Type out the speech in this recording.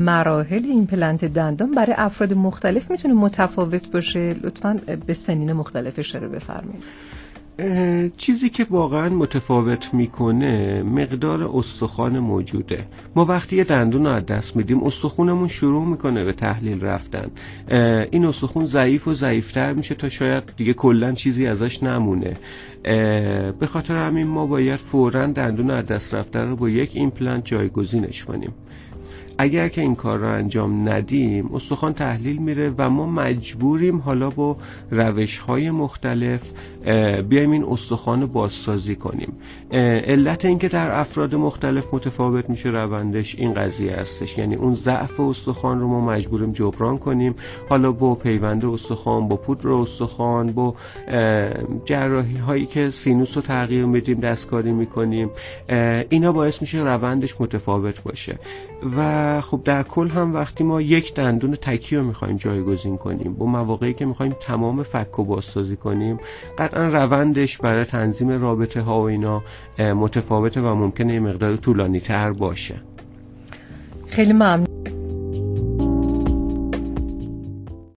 مراحل ایمپلنت دندان برای افراد مختلف می‌تونه متفاوت باشه؟ لطفا به سنین مختلف اشاره بفرمایید. چیزی که واقعا متفاوت می‌کنه مقدار استخوان موجوده. ما وقتی یه دندون رو از دست میدیم استخونمون شروع می‌کنه به تحلیل رفتن. این استخون ضعیف و ضعیفتر میشه تا شاید دیگه کلا چیزی ازش نمونه. به خاطر همین ما باید فورا دندون از دست رفته رو با یک ایمپلنت جایگزینش کنیم. اگر که این کار رو انجام ندیم استخوان تحلیل میره و ما مجبوریم حالا با روش های مختلف بیایم این استخوان بازسازی کنیم. علت اینکه در افراد مختلف متفاوت میشه روندش این قضیه هستش. یعنی اون ضعف استخوان رو ما مجبوریم جبران کنیم. حالا با پیوند استخوان با پودر استخوان با جراحی هایی که سینوس رو تغییر میدیم دستکاری می‌کنیم اینا باعث میشه روندش متفاوت باشه. خب در کل هم وقتی ما یک دندون تکی رو می‌خوایم جایگزین کنیم با مواقعی که می‌خوایم تمام فک و بازسازی کنیم قطعا روندش برای تنظیم رابطه ها و اینا متفاوته و ممکنه یه مقدار طولانی تر باشه. خیلی ممنون.